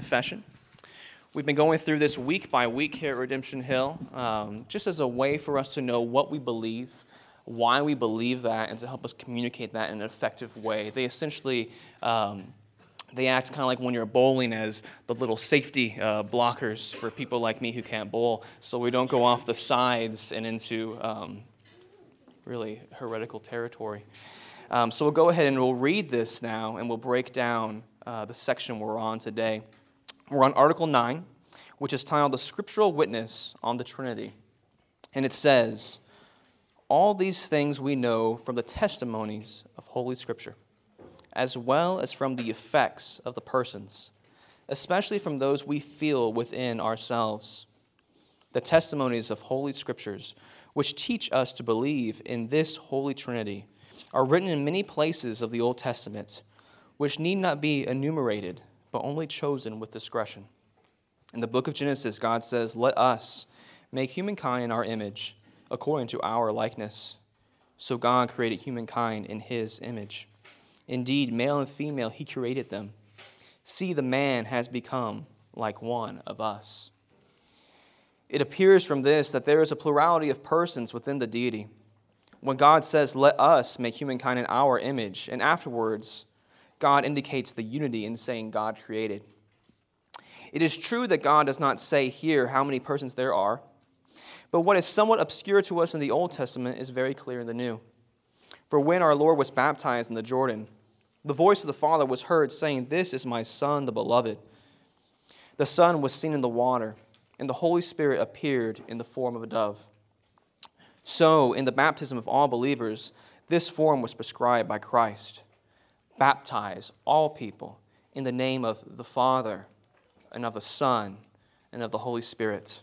confession. We've been going through this week by week here at Redemption Hill, um, just as a way for us to know what we believe, why we believe that, and to help us communicate that in an effective way. They essentially um, they act kind of like when you're bowling as the little safety uh, blockers for people like me who can't bowl, so we don't go off the sides and into um, really heretical territory. Um, so we'll go ahead and we'll read this now, and we'll break down uh, the section we're on today. We're on Article 9, which is titled The Scriptural Witness on the Trinity. And it says, All these things we know from the testimonies of Holy Scripture as well as from the effects of the persons, especially from those we feel within ourselves. The testimonies of Holy Scriptures, which teach us to believe in this Holy Trinity, are written in many places of the Old Testament, which need not be enumerated, but only chosen with discretion. In the book of Genesis, God says, Let us make humankind in our image, according to our likeness. So God created humankind in his image. Indeed, male and female, he created them. See, the man has become like one of us. It appears from this that there is a plurality of persons within the deity. When God says, Let us make humankind in our image, and afterwards, God indicates the unity in saying God created. It is true that God does not say here how many persons there are, but what is somewhat obscure to us in the Old Testament is very clear in the New. For when our Lord was baptized in the Jordan, the voice of the Father was heard saying, This is my Son, the beloved. The Son was seen in the water, and the Holy Spirit appeared in the form of a dove. So, in the baptism of all believers, this form was prescribed by Christ. Baptize all people in the name of the Father, and of the Son, and of the Holy Spirit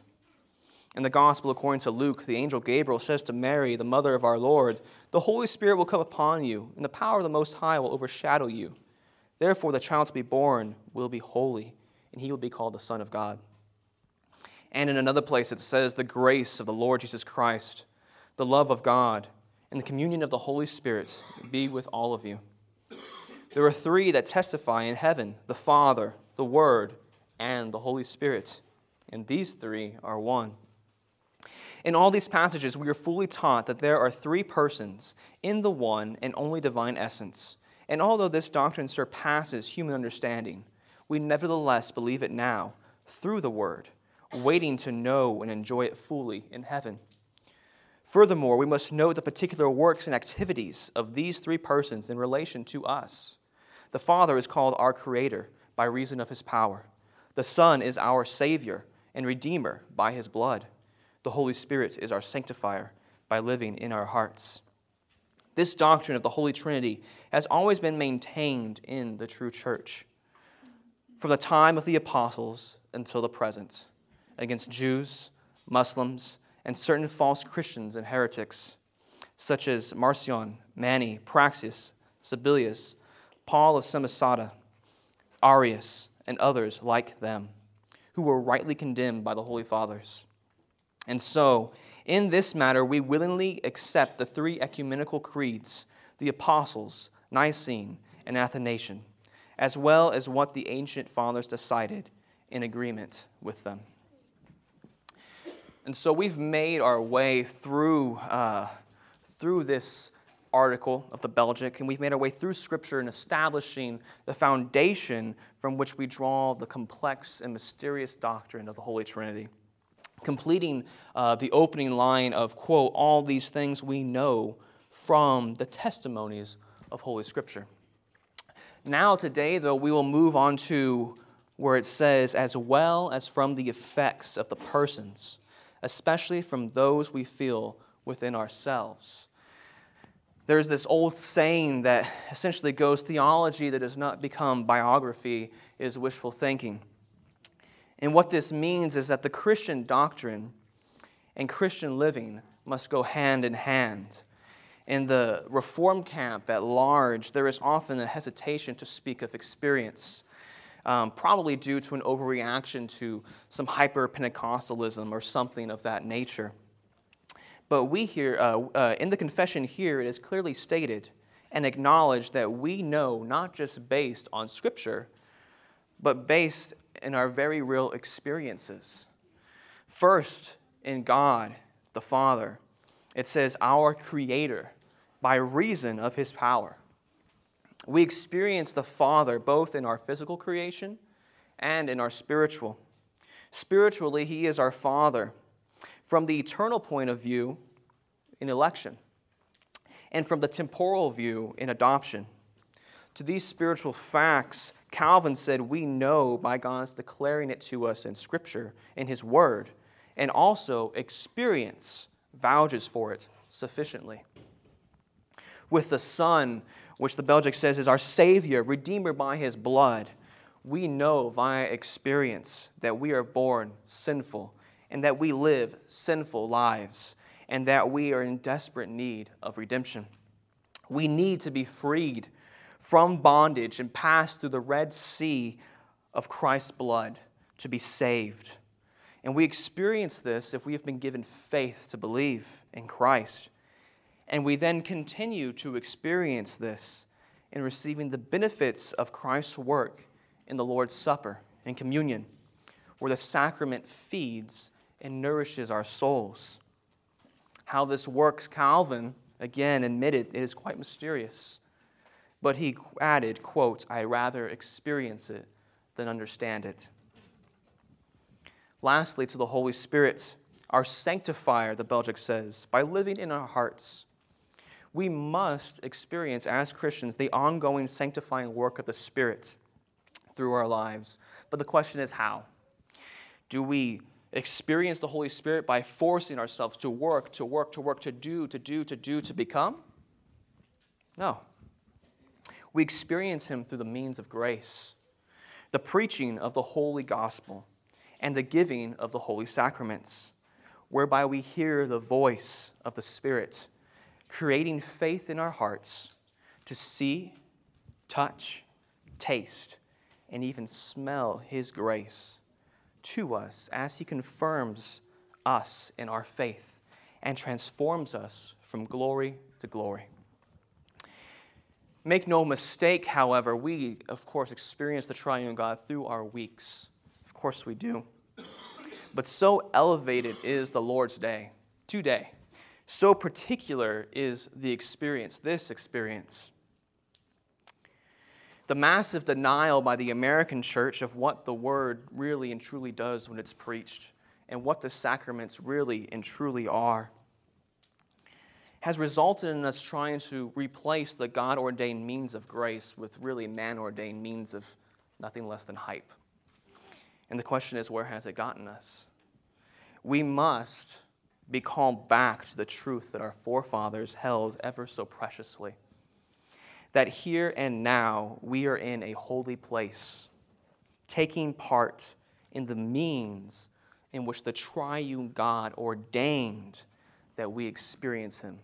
in the Gospel according to Luke, the angel Gabriel says to Mary, the mother of our Lord, The Holy Spirit will come upon you, and the power of the Most High will overshadow you. Therefore, the child to be born will be holy, and he will be called the Son of God. And in another place, it says, The grace of the Lord Jesus Christ, the love of God, and the communion of the Holy Spirit be with all of you. There are three that testify in heaven the Father, the Word, and the Holy Spirit. And these three are one. In all these passages, we are fully taught that there are three persons in the one and only divine essence. And although this doctrine surpasses human understanding, we nevertheless believe it now through the Word, waiting to know and enjoy it fully in heaven. Furthermore, we must note the particular works and activities of these three persons in relation to us. The Father is called our Creator by reason of His power, the Son is our Savior and Redeemer by His blood. The Holy Spirit is our sanctifier by living in our hearts. This doctrine of the Holy Trinity has always been maintained in the true church from the time of the apostles until the present against Jews, Muslims, and certain false Christians and heretics, such as Marcion, Mani, Praxeas, Sabellius, Paul of Samosata, Arius, and others like them, who were rightly condemned by the Holy Fathers. And so, in this matter, we willingly accept the three ecumenical creeds the Apostles, Nicene, and Athanasian, as well as what the ancient fathers decided in agreement with them. And so we've made our way through, uh, through this article of the Belgic, and we've made our way through Scripture in establishing the foundation from which we draw the complex and mysterious doctrine of the Holy Trinity completing uh, the opening line of, quote, all these things we know from the testimonies of Holy Scripture. Now, today, though, we will move on to where it says, as well as from the effects of the persons, especially from those we feel within ourselves. There's this old saying that essentially goes theology that does not become biography is wishful thinking. And what this means is that the Christian doctrine and Christian living must go hand in hand. In the Reform camp at large, there is often a hesitation to speak of experience, um, probably due to an overreaction to some hyper Pentecostalism or something of that nature. But we here, uh, uh, in the confession here, it is clearly stated and acknowledged that we know not just based on Scripture, but based in our very real experiences. First, in God the Father, it says, our Creator, by reason of His power. We experience the Father both in our physical creation and in our spiritual. Spiritually, He is our Father. From the eternal point of view, in election, and from the temporal view, in adoption. To these spiritual facts, Calvin said, We know by God's declaring it to us in Scripture, in His Word, and also experience vouches for it sufficiently. With the Son, which the Belgic says is our Savior, Redeemer by His blood, we know via experience that we are born sinful and that we live sinful lives and that we are in desperate need of redemption. We need to be freed from bondage and pass through the Red Sea of Christ's blood to be saved. And we experience this if we have been given faith to believe in Christ. And we then continue to experience this in receiving the benefits of Christ's work in the Lord's Supper and communion, where the sacrament feeds and nourishes our souls. How this works, Calvin again admitted it is quite mysterious. But he added, quote, I rather experience it than understand it. Lastly, to the Holy Spirit, our sanctifier, the Belgic says, by living in our hearts, we must experience as Christians the ongoing sanctifying work of the Spirit through our lives. But the question is how? Do we experience the Holy Spirit by forcing ourselves to work, to work, to work, to do, to do, to do, to become? No. We experience Him through the means of grace, the preaching of the holy gospel, and the giving of the holy sacraments, whereby we hear the voice of the Spirit, creating faith in our hearts to see, touch, taste, and even smell His grace to us as He confirms us in our faith and transforms us from glory to glory. Make no mistake, however, we, of course, experience the triune God through our weeks. Of course, we do. But so elevated is the Lord's day, today. So particular is the experience, this experience. The massive denial by the American church of what the word really and truly does when it's preached and what the sacraments really and truly are has resulted in us trying to replace the God ordained means of grace with really man ordained means of nothing less than hype. And the question is, where has it gotten us? We must be called back to the truth that our forefathers held ever so preciously. That here and now we are in a holy place, taking part in the means in which the triune God ordained that we experience Him